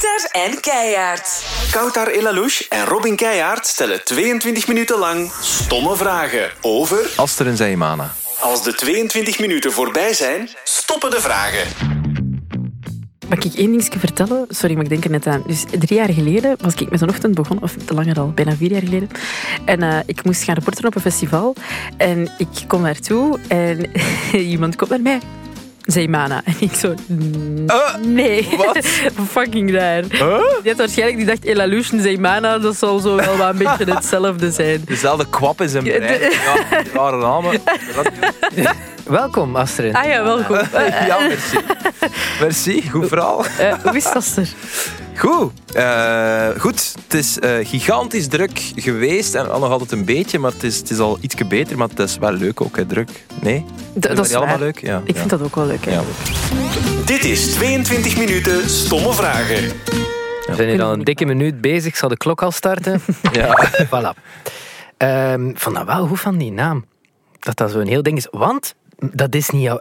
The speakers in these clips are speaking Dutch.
Kouter en Keijaard. Koutar Elalouche en Robin Keijaard stellen 22 minuten lang stomme vragen over... Aster en Zaimana. Als de 22 minuten voorbij zijn, stoppen de vragen. Mag ik één dingetje vertellen? Sorry, maar ik denk er net aan. Dus drie jaar geleden was ik met zo'n ochtend begonnen, of langer al, bijna vier jaar geleden. En eh, ik moest gaan reporteren op een festival. En ik kom daartoe en iemand komt naar mij. Zeymana. En ik zo... "Mm, nee. wat? Fucking raar. Die had waarschijnlijk die dacht, Elalution, Zeymana, dat zal zo wel een beetje hetzelfde zijn. Dezelfde kwap Ja, brein. de- Ja, rare namen. Welkom, Astrid. Ah ja, welkom. Eh, Ja, merci. Merci, goed verhaal. eh, hoe is dat er? Goed. Eh, goed, het is eh, gigantisch druk geweest en nog altijd een beetje, maar het is, het is al ietsje beter, maar het is wel leuk ook, hè, druk. Nee? D- dat is allemaal leuk? Ja. Ik ja. vind dat ook wel leuk. hè. Ja. Dit is 22 minuten stomme vragen. We zijn hier al een dikke minuut bezig. Ik zal de klok al starten. Ja. voilà. Ehm van dat wel goed van die naam. Dat dat zo'n heel ding is. Want dat is niet jouw,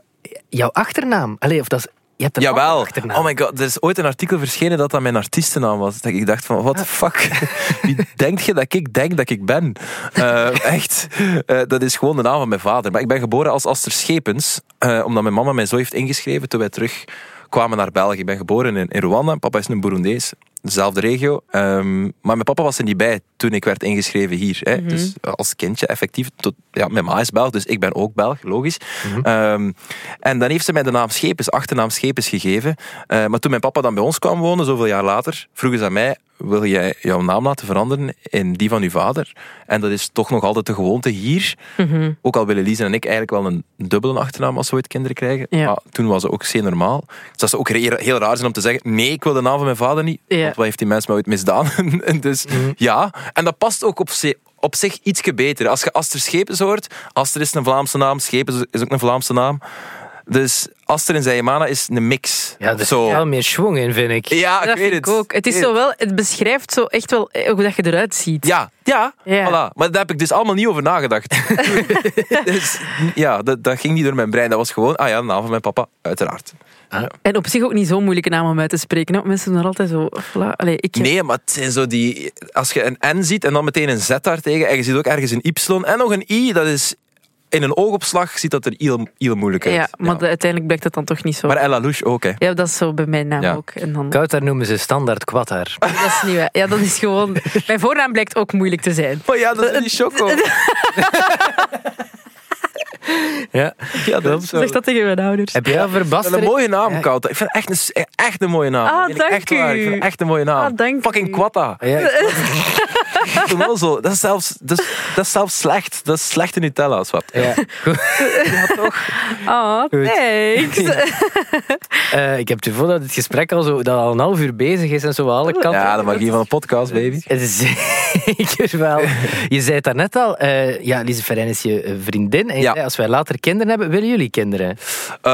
jouw achternaam. Allee, of dat is, je hebt een Jawel. achternaam. Oh my god, er is ooit een artikel verschenen dat dat mijn artiestennaam was. Dat ik dacht van, what the fuck? Wie denkt je dat ik denk dat ik ben? Eh, echt. Eh, dat is gewoon de naam van mijn vader. Maar ik ben geboren als Aster Schepens, eh, omdat mijn mama mij zo heeft ingeschreven toen wij terug kwamen naar België. Ik ben geboren in, in Rwanda. Papa is een Burundees. Dezelfde regio. Ehm, maar mijn papa was er niet bij toen ik werd ingeschreven hier. Hè. Dus als kindje effectief. Tot, ja, mijn ma is Belg, dus ik ben ook Belg, logisch. Ehm, en dan heeft ze mij de naam Schepens, achternaam Schepens gegeven. Eh, maar toen mijn papa dan bij ons kwam wonen, zoveel jaar later, vroegen ze aan mij, wil jij jouw naam laten veranderen in die van uw vader? En dat is toch nog altijd de gewoonte hier. Ook al willen Lise en ik eigenlijk wel een dubbele achternaam als we ooit kinderen krijgen. Ja. Maar toen was het ook zeer normaal. Dus dat zou ook heel, raar zijn om te zeggen, nee, ik wil de naam van mijn vader niet. Ja. Want wat heeft die mens mij ooit misdaan? En dus ja, en dat past ook op, zich- op zich ietsje beter. Als je Aster Schepens hoort, Aster is een Vlaamse naam, Schepens is ook een Vlaamse naam. Dus Aster en Zayamana is een mix. Ja, er zo. zit wel meer schwung in, vind ik. Ja, ik weet vind het. ik ook. Het, is zo wel, het beschrijft zo echt wel eh, hoe dat je eruit ziet. Ja, ja, Ja. Voilà. maar daar heb ik dus allemaal niet over nagedacht. dus, ja, dat, dat ging niet door mijn brein. Dat was gewoon, ah ja, de naam van mijn papa, uiteraard. En op zich ook niet zo'n moeilijke naam om uit te spreken. hè. Mensen doen er altijd zo... Voilà. Allee, ik, Nee, maar het zijn zo die... Als je een N ziet en dan meteen een Z daartegen, en je ziet ook ergens een Y en nog een I, dat is... In een oogopslag ziet dat er heel, heel moeilijk uit. Ja, maar de- uiteindelijk blijkt dat dan toch niet zo. Maar Ella Louche ook, hè. Ja, dat is zo bij mijn naam Ja. ook. En dan, Koud, daar noemen ze standaard kwattaar. dat is niet waar. Ja, dat is gewoon... Mijn voornaam blijkt ook moeilijk te zijn. Maar ja, dat is die choco. Ja. Ja, dat is zo. Zeg dat tegen mijn ouders. Heb jij Baster? een mooie naam, Koud. Ik vind het echt een, echt een mooie naam. Ah, dank echt waar. Ik u. vind het echt een mooie naam. Ah, dank Fucking u. Quatta. Ja, Dat is wel zo. Dat is zelfs, dat is, dat is zelfs slecht. Dat is slechte Nutella, wat. ja. Goed. Oh, thanks. Eh, ik heb het gevoel dat het gesprek al, zo, dat al een half uur bezig is en zo alle kanten. Ja, de magie van een podcast, baby. Het is Zeker wel. Je zei het daarnet al, eh, ja, Lise Ferrein is je eh, vriendin. En je Ja. zei, als wij later kinderen hebben, willen jullie kinderen? Eh,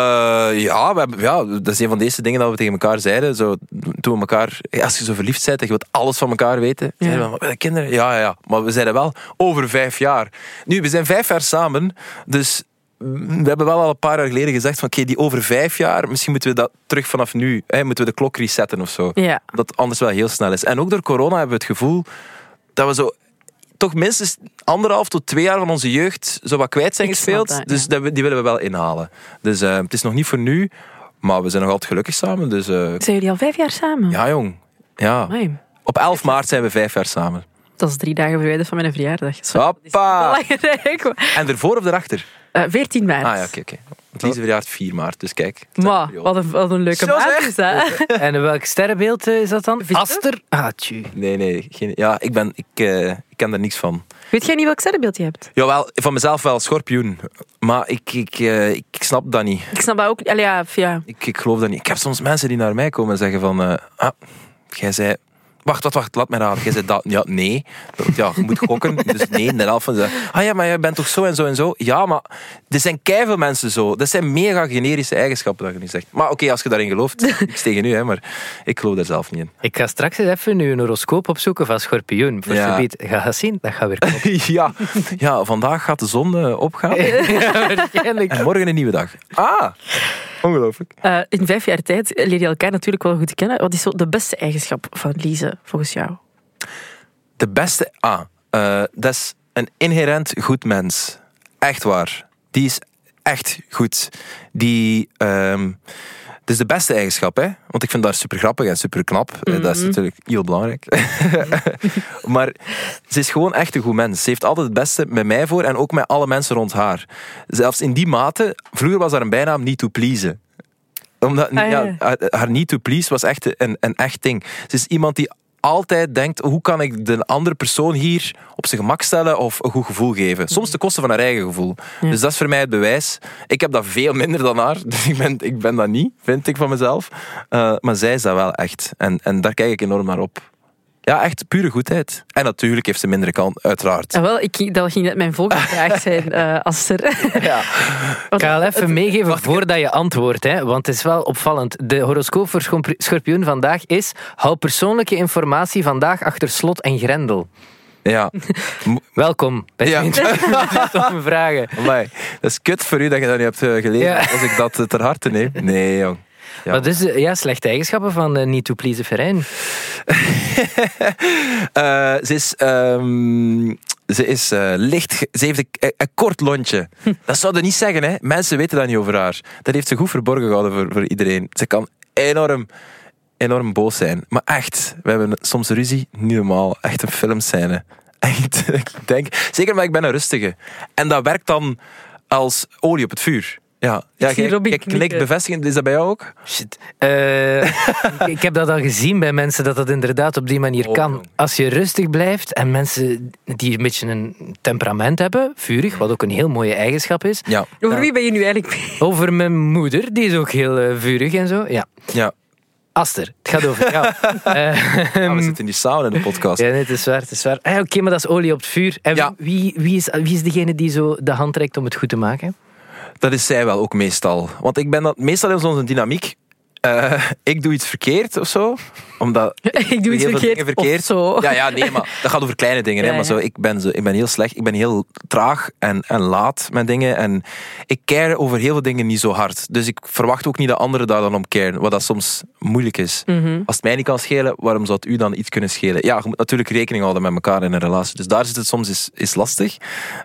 ja, we hebben, ja, dat is een van de eerste dingen dat we tegen elkaar zeiden. Zo, toen we elkaar, als je zo verliefd bent en je wilt alles van elkaar weten. Zeiden we, "Maar willen kinderen? Ja, ja, ja. Maar we zeiden wel over vijf jaar. Nu, we zijn vijf jaar samen, dus we hebben wel al een paar jaar geleden gezegd van oké, die over vijf jaar, misschien moeten we dat terug vanaf nu, hè, moeten we de klok resetten of zo. Ja. Dat anders wel heel snel is. En ook door corona hebben we het gevoel dat we zo toch minstens anderhalf tot twee jaar van onze jeugd zo wat kwijt zijn Ik gespeeld. dat, ja. dus dat die willen we wel inhalen. Dus eh, het is nog niet voor nu, maar we zijn nog altijd gelukkig samen. Dus eh, Zijn jullie al vijf jaar samen? ja, jong. Ja. Amai. Op 11 maart zijn we vijf jaar samen. Dat is drie dagen verwijderd van mijn verjaardag. Zo, Hoppa! En ervoor of erachter? Eh, 14 maart. Ah ja, oké, oké. Het Lise verjaart 4 maart, dus kijk. Maar, wat een, wat een leuke Zo maand is dat. En welk sterrenbeeld eh, is dat dan? Victor? Aster? Ah. Nee, nee. Geen, ja, ik, ben, ik, eh, ik ken daar niks van. Weet jij niet welk sterrenbeeld je hebt? Jawel, van mezelf wel, schorpioen. Maar ik, ik, eh, ik, snap dat niet. Ik snap dat ook. Allee, ja, ja. Ik, ik geloof dat niet. Ik heb soms mensen die naar mij komen en zeggen van... eh, ah, jij zei... Wacht, wacht, wacht, laat mij raden. Jij zei dat. Ja, nee. Ja, je moet gokken. Dus nee, de helft van ze. Ah ja, maar jij bent toch zo en zo en zo? Ja, maar er zijn keiveel mensen zo. Dat zijn mega generische eigenschappen dat je nu zegt. Maar oké, als je daarin gelooft, niks tegen u, hè, maar ik geloof daar zelf niet in. Ik ga straks eens even nu een horoscoop opzoeken van schorpioen. Voor Ja. subiet. Ga je zien, dat gaat weer kloppen. ja. ja, vandaag gaat de zon eh, opgaan. ja, waarschijnlijk. En morgen een nieuwe dag. Ah, Ongelooflijk. Eh, in vijf jaar tijd leer je elkaar natuurlijk wel goed kennen. Wat is zo de beste eigenschap van Lise, volgens jou? De beste... Ah, eh, dat is een inherent goed mens. Echt waar. Die is echt goed. Die... ehm het is de beste eigenschap, hè? Want ik vind dat super grappig en super knap. Eh, Dat is natuurlijk heel belangrijk. maar ze is gewoon echt een goed mens. Ze heeft altijd het beste met mij voor en ook met alle mensen rond haar. Zelfs in die mate, vroeger was haar een bijnaam niet to pleasen omdat Ah, ja. ja, haar- haar need to please was echt een, een echt ding. Ze is iemand die altijd denkt, hoe kan ik de andere persoon hier op zijn gemak stellen of een goed gevoel geven. Soms ten koste van haar eigen gevoel. Dus dat is voor mij het bewijs. Ik heb dat veel minder dan haar, dus ik ben, ik ben dat niet, vind ik van mezelf. Eh, maar zij is dat wel echt. En, en daar kijk ik enorm naar op. Ja, echt pure goedheid. En natuurlijk heeft ze mindere kant, uiteraard. Ah, wel, ik, dat ging net mijn volgende vraag zijn, eh Aster. Ja. Ik ga wel even meegeven voordat je antwoordt, hè, want het is wel opvallend. De horoscoop voor schorp- schorpioen vandaag is hou persoonlijke informatie vandaag achter slot en grendel. Ja. Welkom bij Ja. Stomme vragen. Amai, dat is kut voor u dat je dat niet hebt eh, gelezen. Ja. Als ik dat eh, ter harte neem. Nee, jong. Ja. Wat is de ja, slechte eigenschappen van uh, niet to please Verijn? Eh, ze is, ehm, ze is eh, licht. Ze heeft een, een kort lontje. Dat zou je niet zeggen, hè? Mensen weten dat niet over haar. Dat heeft ze goed verborgen gehouden voor, voor iedereen. Ze kan enorm, enorm boos zijn. Maar echt, we hebben soms ruzie. Niet normaal. Echt een filmscène. Echt, ik denk. Zeker, maar ik ben een rustige. En dat werkt dan als olie op het vuur. Ja, ja jij- jij knikt knikken. bevestigend. Is dat bij jou ook? Shit. Eh, ik, ik heb dat al gezien bij mensen dat dat inderdaad op die manier Oh, kan. Als je rustig blijft en mensen die een beetje een temperament hebben, vurig, wat ook een heel mooie eigenschap is. Ja. Over wie ben je nu eigenlijk mee? Over mijn moeder, die is ook heel eh, vurig en zo. Ja. ja. Aster, het gaat over jou. Eh, we zitten in die sauna in de podcast. ja, nee, het is waar, het is waar. Ah, Oké, maar dat is olie op het vuur. En Ja. wie, wie, is, wie is degene die zo de hand reikt om het goed te maken? Dat is zij wel ook meestal. Want ik ben dat meestal in onze dynamiek. eh, ik doe iets verkeerd of zo. Omdat Ik doe iets heel veel verkeerd, dingen of zo. Ja, ja, nee, maar dat gaat over kleine dingen. Ja, hè, maar zo, ik, ben zo, ik ben heel slecht. Ik ben heel traag en, en laat met dingen. En ik care over heel veel dingen niet zo hard. Dus ik verwacht ook niet dat anderen daar dan om caren. Wat dat soms moeilijk is. Mhm. Als het mij niet kan schelen, waarom zou het u dan iets kunnen schelen? Ja, je moet natuurlijk rekening houden met elkaar in een relatie. Dus daar zit het soms is, is lastig.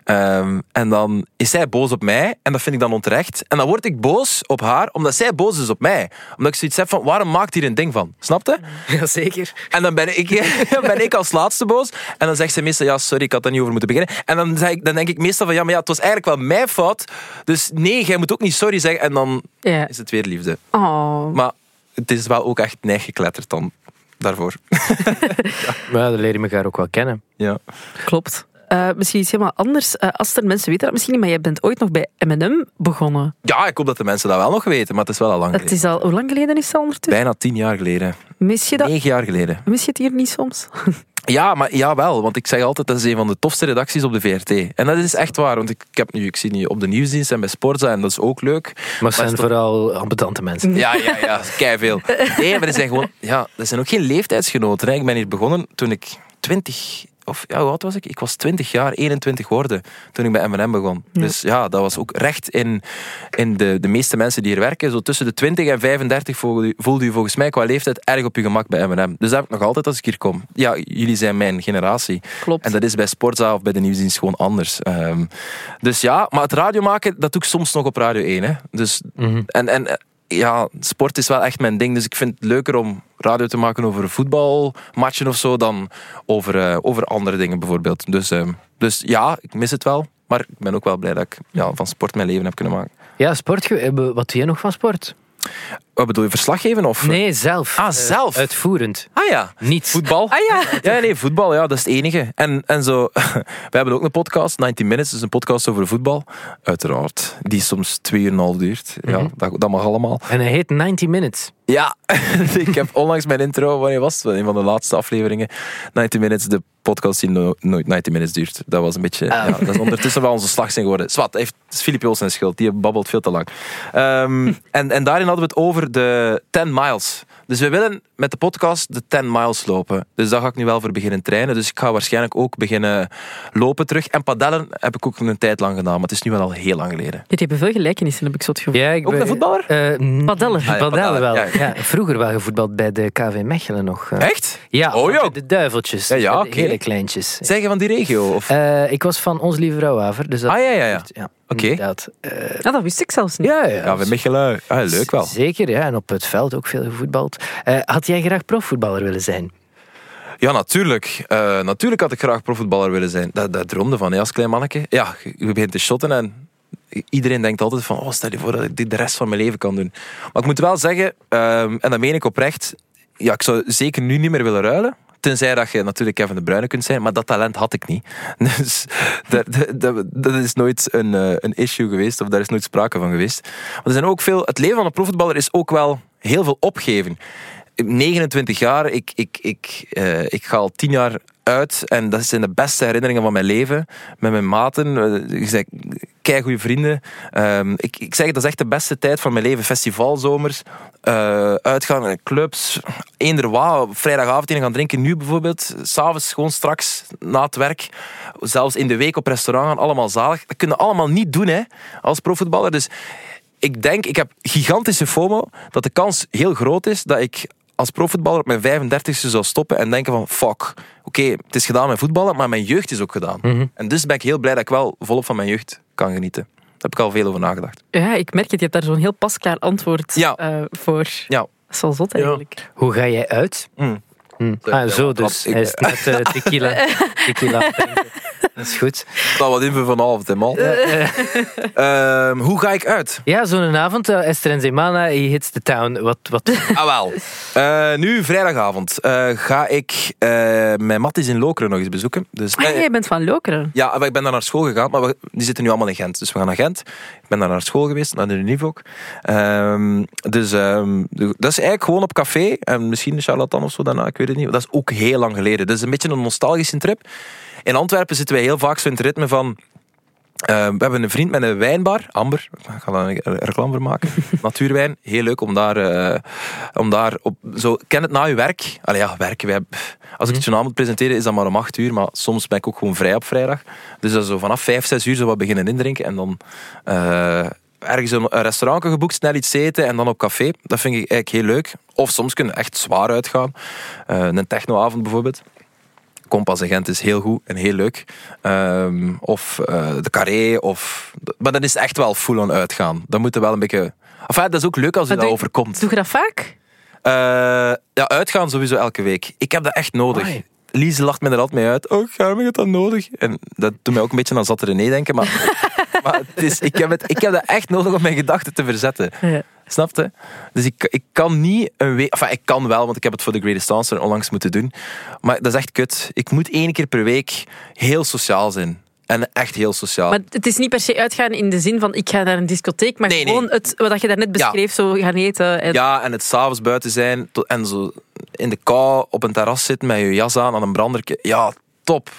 Ehm, en dan is zij boos op mij. En dat vind ik dan onterecht. En dan word ik boos op haar, omdat zij boos is op mij. Omdat ik zoiets heb van, waarom maakt hier een ding van? Snap je? Jazeker. En dan ben ik, dan ben ik als laatste boos. En dan zegt ze meestal, ja, sorry, ik had daar niet over moeten beginnen. En dan, zeg ik, dan denk ik meestal van, ja, maar ja, het was eigenlijk wel mijn fout. Dus nee, jij moet ook niet sorry zeggen. En dan Ja. is het weer liefde. Oh. Maar het is wel ook echt neergekletterd dan daarvoor. Maar dan leer je elkaar ook wel kennen. Ja. Klopt. Eh, misschien iets helemaal anders. Eh Aster, mensen weten dat misschien niet, maar jij bent ooit nog bij M&M begonnen. ja, ik hoop dat de mensen dat wel nog weten, maar het is wel al lang Het geleden. is al, hoe lang geleden is het ondertussen? Bijna tien jaar geleden. Mis je dat? Negen jaar geleden. Mis je het hier niet soms? Ja, maar ja, wel. Want ik zeg altijd, dat is een van de tofste redacties op de VRT. En dat is echt waar. Want ik, ik, heb nu, ik zie nu op de nieuwsdienst en bij Sportza en dat is ook leuk. Maar het zijn toch- vooral ambetante mensen. Ja, ja, ja. Kei veel. Nee, maar er zijn gewoon... Ja, er zijn ook geen leeftijdsgenoten. Hè. Ik ben hier begonnen toen ik 20... Of ja, hoe oud was ik? Ik was 20 jaar, 21 geworden toen ik bij M&M begon. Dus ja, dat was ook recht in, in de, de meeste mensen die hier werken. Zo tussen de 20 en 35 voelde u, voelde volgens mij qua leeftijd erg op je gemak bij M&M. Dus dat heb ik nog altijd als ik hier kom. Ja, jullie zijn mijn generatie. Klopt. En dat is bij Sportza of bij de nieuwsdienst gewoon anders. Ehm, dus ja, maar het radio maken, dat doe ik soms nog op Radio 1. Hè. Dus, En, en eh, ja, sport is wel echt mijn ding. Dus ik vind het leuker om radio te maken over voetbalmatchen of zo dan over, eh, over andere dingen bijvoorbeeld. Dus, ehm, dus ja, ik mis het wel. Maar ik ben ook wel blij dat ik ja, van sport mijn leven heb kunnen maken. Ja, sport. eh, Wat doe je nog van sport? Wat bedoel je, verslag geven of? Nee, zelf. Ah, Eh, zelf? uitvoerend. Ah ja, Niet. voetbal. Ah ja. Ja, nee, voetbal, ja, dat is het enige. En, en zo, we hebben ook een podcast, 90 Minutes, dus een podcast over voetbal. Uiteraard, die soms 2,5 duurt. Ja, dat, dat mag allemaal. En hij heet 90 Minutes. Ja, ik heb onlangs mijn intro, wanneer was het? Een van de laatste afleveringen. 90 Minutes, de podcast die no- nooit 90 Minutes duurt. Dat was een beetje, ja, dat is ondertussen wel onze slag zijn geworden. Zwat, heeft, het is Filip Joos zijn schuld, die babbelt veel te lang. Ehm, en, en daarin hadden we het over de 10 miles. Dus we willen met de podcast de 10 miles lopen. Dus daar ga ik nu wel voor beginnen trainen. Dus ik ga waarschijnlijk ook beginnen lopen terug. En padellen heb ik ook een tijd lang gedaan, maar het is nu wel al heel lang geleden. Dit hebben veel gelijkenissen, heb ik zo het gevoel. Ja, ik Ook ben- een voetballer? Eh, Padellen. Ah, ja, Padellen wel. ja. Ja. vroeger wel gevoetbald bij de KV Mechelen nog. eh. Echt? Ja, Oh, de duiveltjes. Ja, ja, hele kleintjes. Zeg je van die regio? Of? Eh, ik was van Ons Lieve Vrouwhaver. Dus dat ah, ja, ja, ja. ja Oké. Eh, Ja, dat wist ik zelfs niet. ja, ja. Ja, bij Mechelen. Ah, leuk wel. Zeker, ja. En op het veld ook veel gevoetbald. Eh, had jij graag profvoetballer willen zijn? Ja, natuurlijk. Eh, natuurlijk had ik graag profvoetballer willen zijn. Dat, dat droomde van, hè, als klein manneke. Ja, je begint te shotten en iedereen denkt altijd van, oh, stel je voor dat ik dit de rest van mijn leven kan doen. Maar ik moet wel zeggen, ehm, en dat meen ik oprecht, ja, ik zou zeker nu niet meer willen ruilen. Tenzij dat je natuurlijk Kevin de Bruyne kunt zijn, maar dat talent had ik niet. Dus dat, dat, is nooit een, eh, een issue geweest, of daar is nooit sprake van geweest. Er zijn ook veel, het leven van een profvoetballer is ook wel heel veel opgeven. 29 jaar, ik, ik, ik, eh, ik ga al 10 jaar uit en dat zijn de beste herinneringen van mijn leven. Met mijn maten, eh, zeg, kei goede vrienden. Ehm, ik, ik zeg, dat is echt de beste tijd van mijn leven. Festivalzomers, eh, uitgaan in clubs, eender wat. Vrijdagavond in gaan drinken, nu bijvoorbeeld. S'avonds gewoon straks na het werk. Zelfs in de week op restaurant gaan, allemaal zalig. Dat kunnen allemaal niet doen hè, als profvoetballer. Dus ik denk, ik heb gigantische FOMO, dat de kans heel groot is dat ik als profvoetballer op mijn 35e zou stoppen en denken van fuck, oké, het is gedaan met voetballen, maar mijn jeugd is ook gedaan. En dus ben ik heel blij dat ik wel volop van mijn jeugd kan genieten. Daar heb ik al veel over nagedacht. Ja, ik merk het. Je hebt daar zo'n heel pasklaar antwoord Ja. eh, voor. Ja. Dat is wel zot eigenlijk. Hoe ga jij uit? Mm. Hm. Ja, Ah, zo dus. ik- Hij is net eh, tequila. tequila. Dat is goed. Ik sta wat in voor vanavond, hè, man. Ehm, hoe ga ik uit? Ja, zo'n avond. eh, Esther en Zemana, he hits the town. Wat, wat... Ah, wel. Eh, nu, vrijdagavond, eh, ga ik eh, mijn matties in Lokeren nog eens bezoeken. Dus, Ah, eh, jij bent van Lokeren. Ja, maar ik ben daar naar school gegaan, maar we, die zitten nu allemaal in Gent. Dus we gaan naar Gent. Ben daar naar school geweest, naar de Univ ook. Ehm, dus ehm, dat is eigenlijk gewoon op café. En misschien de charlatan of zo daarna, ik weet het niet. Dat is ook heel lang geleden. Is een beetje een nostalgische trip. In Antwerpen zitten wij heel vaak zo in het ritme van... eh, we hebben een vriend met een wijnbar, Amber. Ik ga daar een reclame voor maken. Natuurwijn, heel leuk om daar, eh, om daar op... Zo, ken het na je werk. Allee, ja, werken. Wij, als ik het journaal moet presenteren, is dat maar om acht uur. Maar soms ben ik ook gewoon vrij op vrijdag. Dus dat zo vanaf vijf, zes uur zo wat beginnen indrinken. En dan eh, ergens een, een restaurant geboekt, snel iets eten en dan op café. Dat vind ik eigenlijk heel leuk. Of soms kunnen we echt zwaar uitgaan. Eh, een technoavond bijvoorbeeld. Kompas in Gent is heel goed en heel leuk. Ehm, of eh, de Carré. Of, maar dat is echt wel full on uitgaan. Dat moet er wel een beetje... Enfin, dat is ook leuk als je dat doe- overkomt. Doe je dat vaak? Eh, ja, uitgaan sowieso elke week. Ik heb dat echt nodig. Lise lacht me er altijd mee uit. Oh, Garmin, je hebt dat nodig. En dat doet mij ook een beetje aan Zatte René denken. Maar, maar het is, ik, heb het, ik heb dat echt nodig om mijn gedachten te verzetten. Ja. Snap je? Dus ik, ik kan niet een week... Enfin, ik kan wel, want ik heb het voor de Greatest Dancer onlangs moeten doen. Maar dat is echt kut. Ik moet één keer per week heel sociaal zijn. En echt heel sociaal. Maar het is niet per se uitgaan in de zin van ik ga naar een discotheek, maar Nee, nee. gewoon het wat je daarnet beschreef, zo gaan eten. En... Ja, en het s'avonds buiten zijn en zo in de kou op een terras zitten met je jas aan aan een brandertje. Ja, top.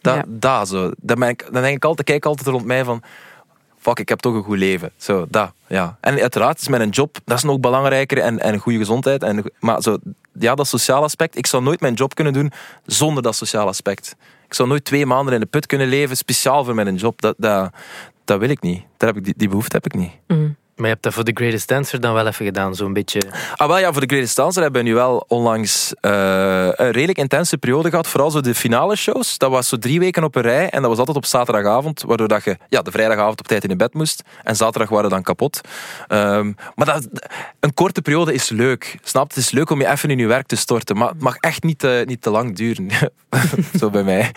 Dat, Ja. dat zo. Dan, ben ik, dan denk ik altijd, kijk altijd rond mij van... Fuck, ik heb toch een goed leven. Zo, dat, ja. En uiteraard is mijn job, dat is nog belangrijker en, en goede gezondheid. En, maar zo, ja, dat sociale aspect. Ik zou nooit mijn job kunnen doen zonder dat sociale aspect. Ik zou nooit twee maanden in de put kunnen leven, speciaal voor mijn job. Dat, dat, dat wil ik niet. Daar heb ik, die, die behoefte heb ik niet. Maar je hebt dat voor The Greatest Dancer dan wel even gedaan, zo'n beetje. Ah, wel ja, voor de Greatest Dancer hebben we nu wel onlangs eh, een redelijk intense periode gehad. Vooral zo de finale shows. Dat was zo drie weken op een rij. En dat was altijd op zaterdagavond. Waardoor dat je ja, de vrijdagavond op tijd in bed moest. En zaterdag waren we dan kapot. Ehm, maar dat, een korte periode is leuk. Snap? Het is leuk om je even in je werk te storten. Maar het mag echt niet, te- niet te lang duren. zo bij mij.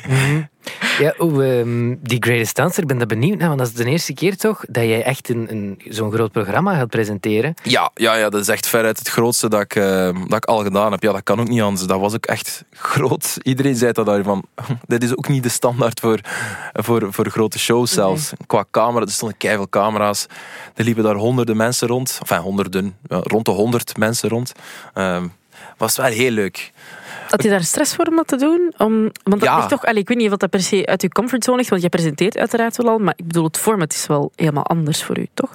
Ja, ehm, die Greatest Dancer, ik ben daar benieuwd naar, want dat is de eerste keer toch dat jij echt een, een, zo'n groot programma gaat presenteren. Ja, ja, ja, dat is echt veruit het grootste dat ik, eh, dat ik al gedaan heb. Ja, dat kan ook niet anders. Dat was ook echt groot. Iedereen zei dat daarvan. Dit is ook niet de standaard voor, voor, voor grote shows zelfs. Qua camera, er stonden keiveel camera's. Er liepen daar honderden mensen rond. Enfin, honderden. ja, rond de honderd mensen rond. Ehm was wel heel leuk. Had je daar stress voor om dat te doen? Om, want dat Ja. ligt toch, allee, ik weet niet of dat per se uit je comfortzone ligt, want je presenteert uiteraard wel al, maar ik bedoel, het format is wel helemaal anders voor u, toch?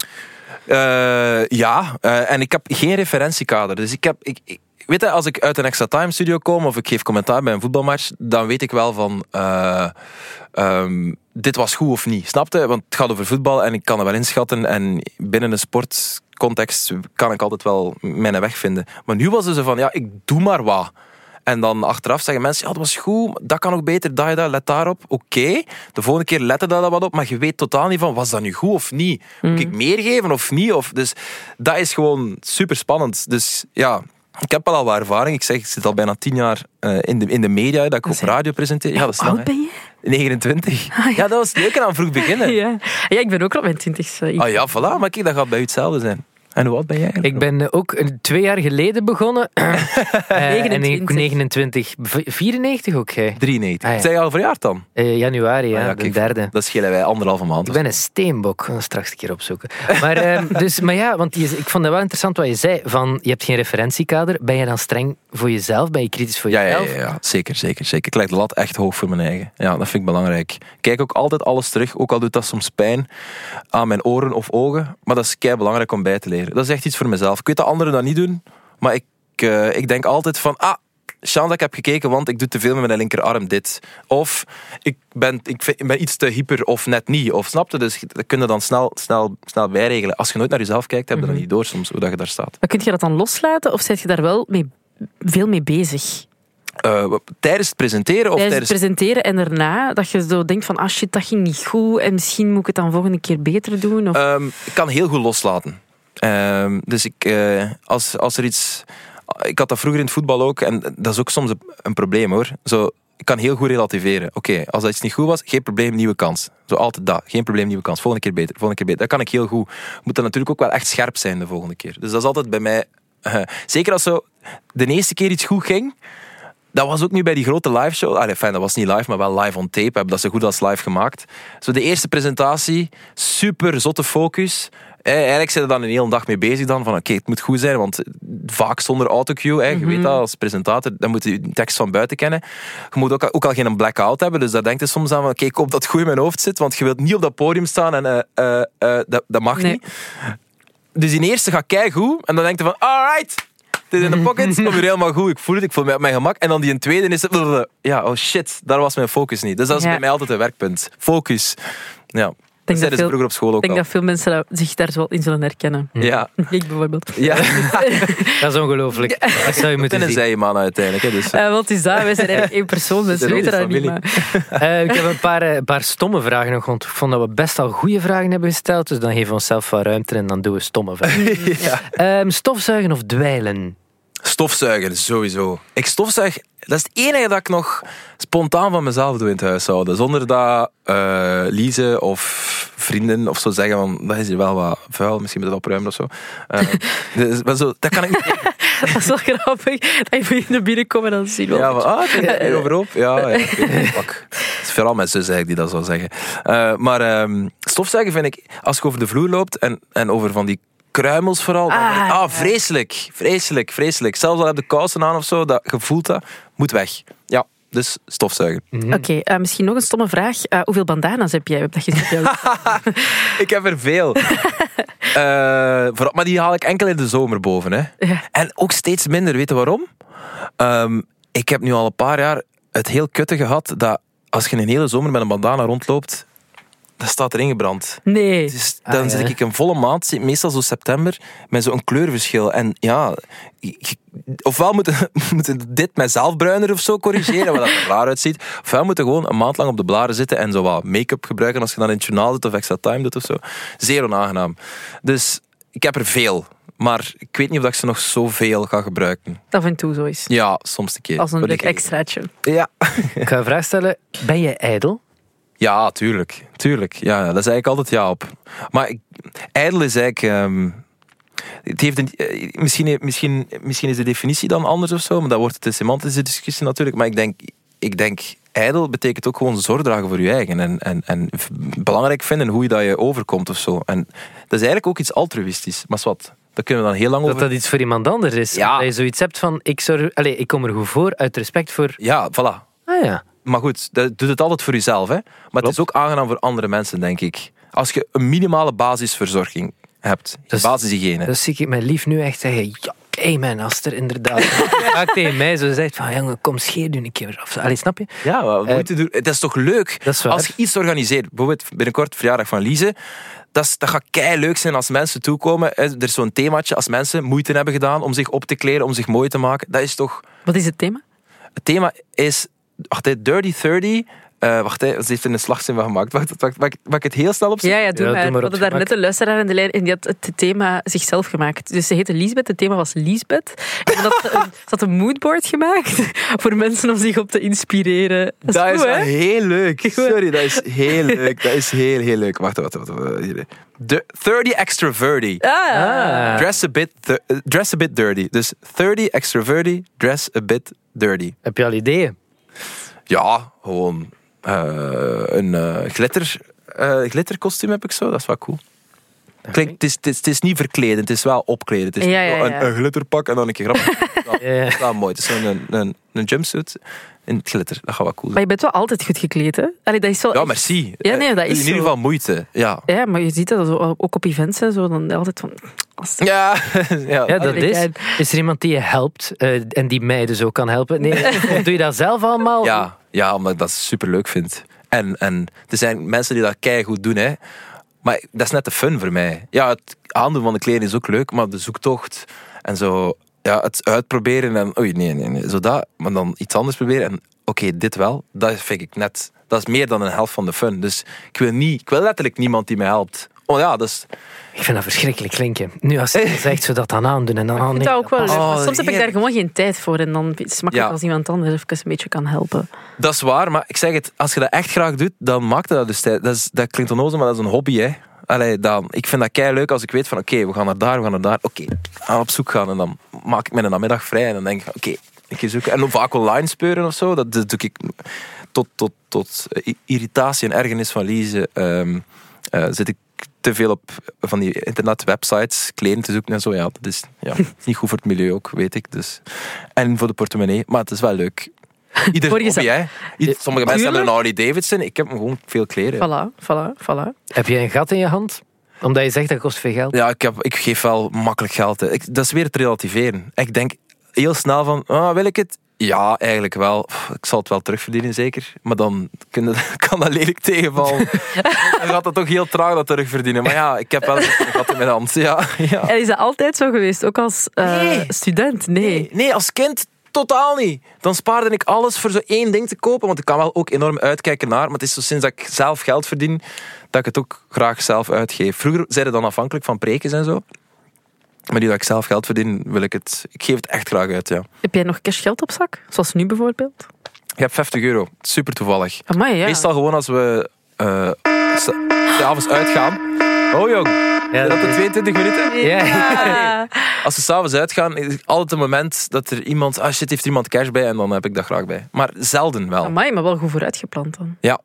Eh, ja, eh, en ik heb geen referentiekader. Dus ik heb... Ik, ik- weet je, als ik uit een extra time studio kom of ik geef commentaar bij een voetbalmatch, dan weet ik wel van. eh, ehm, dit was goed of niet. Snapte? Want het gaat over voetbal en ik kan het wel inschatten. En binnen een sportcontext kan ik altijd wel mijn weg vinden. Maar nu was het zo van, ja, ik doe maar wat. En dan achteraf zeggen mensen, ja, dat was goed, dat kan ook beter, dat, dat, let daarop. Oké, de volgende keer lette daar dat wat op, maar je weet totaal niet van, was dat nu goed of niet? Moet ik meer geven of niet? Of, dus dat is gewoon super spannend. Dus ja, ik heb wel al wat ervaring. Ik zeg, ik zit al bijna tien jaar eh, in, de, in de media, dat ik op radio presenteer. Ja, dat is Hoe lang, ben je? 29. Ja, dat was leuk aan vroeg beginnen. Ja. ja, ik ben ook op mijn twintigste. Ik- Ah ja, voilà, maar kijk, dat gaat bij u hetzelfde zijn. En hoe oud ben jij? Ik ben eh, ook eh, twee jaar geleden begonnen. Eh, en ik 29. 29. V- 94 ook, jij? 93. Ah, ja. Zijn je al verjaard dan? Eh, januari, ja, Ah, ja, de kijk, derde. Dat schelen wij anderhalve maand. Ik ben een steenbok. Ik straks een keer opzoeken. Maar, ehm, dus, maar ja, want je, ik vond het wel interessant wat je zei. Van, je hebt geen referentiekader. Ben je dan streng voor jezelf? Ben je kritisch voor Ja, ja, jezelf? ja, ja, zeker, zeker, zeker. Ik leg de lat echt hoog voor mijn eigen. Ja, dat vind ik belangrijk. Ik Kijk ook altijd alles terug, ook al doet dat soms pijn aan mijn oren of ogen. Maar dat is kei belangrijk om bij te leren. Dat is echt iets voor mezelf. Ik weet dat anderen dat niet doen, maar ik, eh, ik denk altijd van, ah, chance dat ik heb gekeken, want ik doe te veel met mijn linkerarm dit. Of ik ben, ik vind- ik ben iets te hyper of net niet. Of snapte? Dus dat kun je dan snel, snel, snel bijregelen. Als je nooit naar jezelf kijkt, heb je dat niet door soms, hoe dat je daar staat. Maar kun je dat dan loslaten of zit je daar wel mee, veel mee bezig? Eh, tijdens het presenteren of Tijdens presenteren en daarna, dat je zo denkt van ah shit, dat ging niet goed en misschien moet ik het dan volgende keer beter doen? Of... Ehm, ik kan heel goed loslaten. Ehm, dus ik, eh, als, als er iets... Ik had dat vroeger in het voetbal ook, en dat is ook soms een, een probleem hoor. Zo, ik kan heel goed relativeren. Oké, als dat iets niet goed was, geen probleem, nieuwe kans. Zo altijd dat. Geen probleem, nieuwe kans. Volgende keer beter, volgende keer beter. Dat kan ik heel goed. Moet dan natuurlijk ook wel echt scherp zijn de volgende keer. Dus dat is altijd bij mij... eh, zeker als zo de eerste keer iets goed ging, dat was ook nu bij die grote live show. Allee, fijn, dat was niet live, maar wel live on tape. Hebben dat zo goed als live gemaakt. Zo de eerste presentatie, super zotte focus. Eh, eigenlijk zijn we dan een hele dag mee bezig dan. Van oké, het moet goed zijn, want vaak zonder autocue. Eh, Je weet dat, als presentator, dan moet je de tekst van buiten kennen. Je moet ook, al- ook al geen blackout hebben. Dus daar denkt je soms aan van oké, ik hoop dat het goed in mijn hoofd zit. Want je wilt niet op dat podium staan en eh, eh, dat, dat mag Nee. niet. Dus die eerste gaat keigoed. En dan denk je van, alright, dit is in de pocket, komt weer helemaal goed. Ik voel het, ik voel me op mijn gemak. En dan die in tweede is het, ja, oh shit, daar was mijn focus niet. Dus dat is Ja. bij mij altijd een werkpunt. Focus. Ja. Dat dat zeiden ze veel- vroeger op school ook ik denk al. dat veel mensen zich daar wel in zullen herkennen. Ja. Ik bijvoorbeeld. ja. Dat is ongelooflijk. Dat zou je moeten uiteindelijk. Hè, dus, Eh, wat is dat? Wij zijn eigenlijk één persoon, mensen weten dat niet. Eh, ik heb een paar, eh, paar stomme vragen nog, want ik vond dat we best al goede vragen hebben gesteld. Dus dan geven we onszelf wat ruimte en dan doen we stomme vragen. ja. Ehm, stofzuigen of dwijlen? Stofzuigen, sowieso. Ik stofzuig, dat is het enige dat ik nog spontaan van mezelf doe in het huishouden. Zonder dat Lise of vrienden of zo zeggen van, dat is hier wel wat vuil, misschien moet je het opruimen of zo. Eh, dus, maar zo. Dat kan ik niet. Dat is wel grappig. Dat je vrienden binnenkomen en dan zien we. Ja, van, ah, overhoop. Ja, ja. weet het, is vooral mijn zus eigenlijk die dat zou zeggen. Eh, maar ehm, stofzuigen vind ik, als je over de vloer loopt en, en over van die kruimels vooral. Ah, ah, ja. vreselijk, vreselijk, vreselijk. Zelfs al heb je kousen aan of zo, dat je voelt dat, moet weg. Ja, dus stofzuigen. Oké, eh, misschien nog een stomme vraag. Eh, hoeveel bandana's heb jij? Heb dat Ik heb er veel. Eh, vooral, maar die haal ik enkel in de zomer boven. Hè. Ja. En ook steeds minder. Weet je waarom? Ehm, ik heb nu al een paar jaar het heel kutte gehad dat als je een hele zomer met een bandana rondloopt, dat staat erin gebrand. Nee. Dus dan Ah, ja. zit ik een volle maand, meestal zo september, met zo'n kleurverschil. En ja, ofwel moeten moeten dit mijzelf bruiner of zo corrigeren, wat dat er raar uitziet. Ofwel moeten gewoon een maand lang op de blaren zitten en zo wat make-up gebruiken als je dan in het journaal zit of extra time doet of zo. Zeer onaangenaam. Dus ik heb er veel. Maar ik weet niet of ik ze nog zoveel ga gebruiken. Af en toe zo is. Ja, soms een keer. Als een leuk extraatje. Ja. Ik ga een vraag stellen. Ben je ijdel? Ja, tuurlijk. Tuurlijk. Ja, daar is eigenlijk altijd ja op. Maar ik, ijdel is eigenlijk... ehm, het heeft een, eh, misschien, misschien, misschien is de definitie dan anders of zo, maar dat wordt het een semantische discussie natuurlijk. Maar ik denk, ik denk ijdel betekent ook gewoon zorg dragen voor je eigen. En, en, en belangrijk vinden hoe je dat je overkomt of zo. En dat is eigenlijk ook iets altruïstisch. Maar wat, daar kunnen we dan heel lang Dat over... dat iets voor iemand anders is. Ja. Dat je zoiets hebt van, ik, zorg, allez, ik kom er goed voor, uit respect voor... Ja, voilà. Ah ja. Maar goed, dat doet het altijd voor jezelf. Hè? Maar het is ook aangenaam voor andere mensen, denk ik. Als je een minimale basisverzorging hebt, Dus- basishygiëne. Dat zie ik mijn lief nu echt zeggen. Ja, Amen, Aster, inderdaad. Vaak tegen mij zo zegt van, jongen, kom scheer je een keer. Of, zo. allee, snap je? Ja, wat moeite doen. Het is toch leuk Dat is waar. als je iets organiseert. Bijvoorbeeld binnenkort verjaardag van Lise. Dat, is, dat gaat kei leuk zijn als mensen toekomen. Er is zo'n themaatje als mensen moeite hebben gedaan om zich op te kleden, om zich mooi te maken. Dat is toch... Wat is het thema? Het thema is wacht, hè, Dirty 30. Eh, wacht, hè, ze heeft er een slagzin van gemaakt. Wacht, wacht, mag, ik- mag ik het heel snel opzetten? Ja, ja, doe Ja, maar. doe maar We op hadden daar net een luisteraar in de lijn en die had het thema zichzelf gemaakt. Dus ze heette Lisbeth, het thema was Lisbeth. En had ze had een moodboard gemaakt voor mensen om zich op te inspireren. Dat is, Dat goed, heel leuk. Sorry, dat is heel leuk. Dat is heel, heel leuk. Wacht, wacht, wacht. wacht. Hier. De 30 extroverty. Ah, Ah. Dress a, bit eh, dress a bit dirty. Dus 30 extroverty, dress a bit dirty. Heb je al ideeën? Ja, gewoon eh, een eh, glitter, eh glitterkostuum heb ik zo. Dat is wel cool. Klinkt, het, is, het, is, het is niet verkleden, het is wel opkleden. Het is Ja, niet ja, zo ja. Een, een glitterpak en dan een keer grappig. Dat Ja. is wel mooi. Het is zo'n een, een, een jumpsuit in het glitter. Dat gaat wel cool Maar zijn. je bent wel altijd goed gekleed, hè? Allee, dat is wel Ja, echt- merci. Ja, nee, dat is In ieder zo. geval moeite. Ja. Ja, maar je ziet dat zo, ook op events en zo, dan altijd van... Ja, ja. Ja, dat is. Is er iemand die je helpt eh, en die mij dus ook kan helpen? Nee, doe je dat zelf allemaal? Ja, ja, omdat ik dat super leuk vind. En, en er zijn mensen die dat goed doen, hè. Maar dat is net de fun voor mij. Ja, het aandoen van de kleren is ook leuk, maar de zoektocht en zo, ja, het uitproberen en, oei, nee, nee, nee, zo dat, maar dan iets anders proberen en, oké, dit wel, dat vind ik net, dat is meer dan een helft van de fun. Dus ik wil niet, ik wil letterlijk niemand die mij helpt. Oh ja, dat is, Ik vind dat verschrikkelijk klinken. Nu als je zegt, zo dat dan aandoen en dan... Ik vind nee, dat ook wel. Oh, soms heb ik daar gewoon geen tijd voor. En dan is het makkelijk Ja. als iemand anders even een beetje kan helpen. dat is waar, maar ik zeg het, als je dat echt graag doet, dan maakt dat dus tijd. Dat, is, dat klinkt onnozel, maar dat is een hobby, hè. Allee, dan, ik vind dat kei leuk als ik weet van oké, we gaan naar daar, we gaan naar daar. Oké, gaan we op zoek gaan en dan maak ik mijn namiddag vrij en dan denk ik oké, een keer zoeken. En dan vaak online speuren of zo, dat, dat doe ik tot, tot, tot i- irritatie en ergernis van Lise. ehm, eh, zit ik te veel op van die internetwebsites kleren te zoeken en zo. Ja, dat is ja, niet goed voor het milieu ook, weet ik. Dus. En voor de portemonnee, maar het is wel leuk. Ieder hobby, hè. Ieder- Sommige mensen hebben een Harley Davidson, ik heb gewoon veel kleren. Voilà, voilà, voilà. Heb je een gat in je hand? Omdat je zegt dat kost veel geld. Ja, ik, heb, ik geef wel makkelijk geld. Ik, dat is weer het relativeren. Ik denk heel snel van, ah, wil ik het? Ja, eigenlijk wel. Ik zal het wel terugverdienen, zeker. Maar dan kan dat lelijk tegenvallen. dan gaat het toch heel traag dat terugverdienen. Maar ja, ik heb wel een gat in mijn hand. Ja, ja. En is dat altijd zo geweest? Ook als eh, Nee. student? Nee. Nee, nee, als kind totaal niet. Dan spaarde ik alles voor zo één ding te kopen. Want ik kan wel ook enorm uitkijken naar. Maar het is zo sinds dat ik zelf geld verdien, dat ik het ook graag zelf uitgeef. Vroeger zijn ze dan afhankelijk van prekens en zo. Maar nu dat ik zelf geld verdien, wil ik het... Ik geef het echt graag uit, ja. Heb jij nog cashgeld op zak? Zoals nu bijvoorbeeld? Je hebt 50 euro. Super toevallig. Amai, ja. Meestal gewoon als we eh, s- s'avonds uitgaan. Oh jong, Ja, dat dat de is- 22 minuten? Ja. Ja. Als we s'avonds uitgaan, is het altijd een moment dat er iemand... Ah shit, heeft er iemand cash bij? En dan heb ik dat graag bij. Maar zelden wel. Amai, maar wel goed vooruitgepland dan. Ja.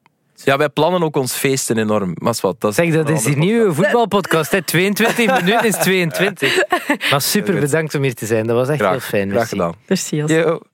Ja, wij plannen ook ons feesten enorm. Maar wat, dat is Zeg, dat is die nieuwe voetbalpodcast. Hè. 22 minuten is 22. Maar super bedankt om hier te zijn. Dat was echt Graag, heel fijn. Graag merci. gedaan. Merci. Yo.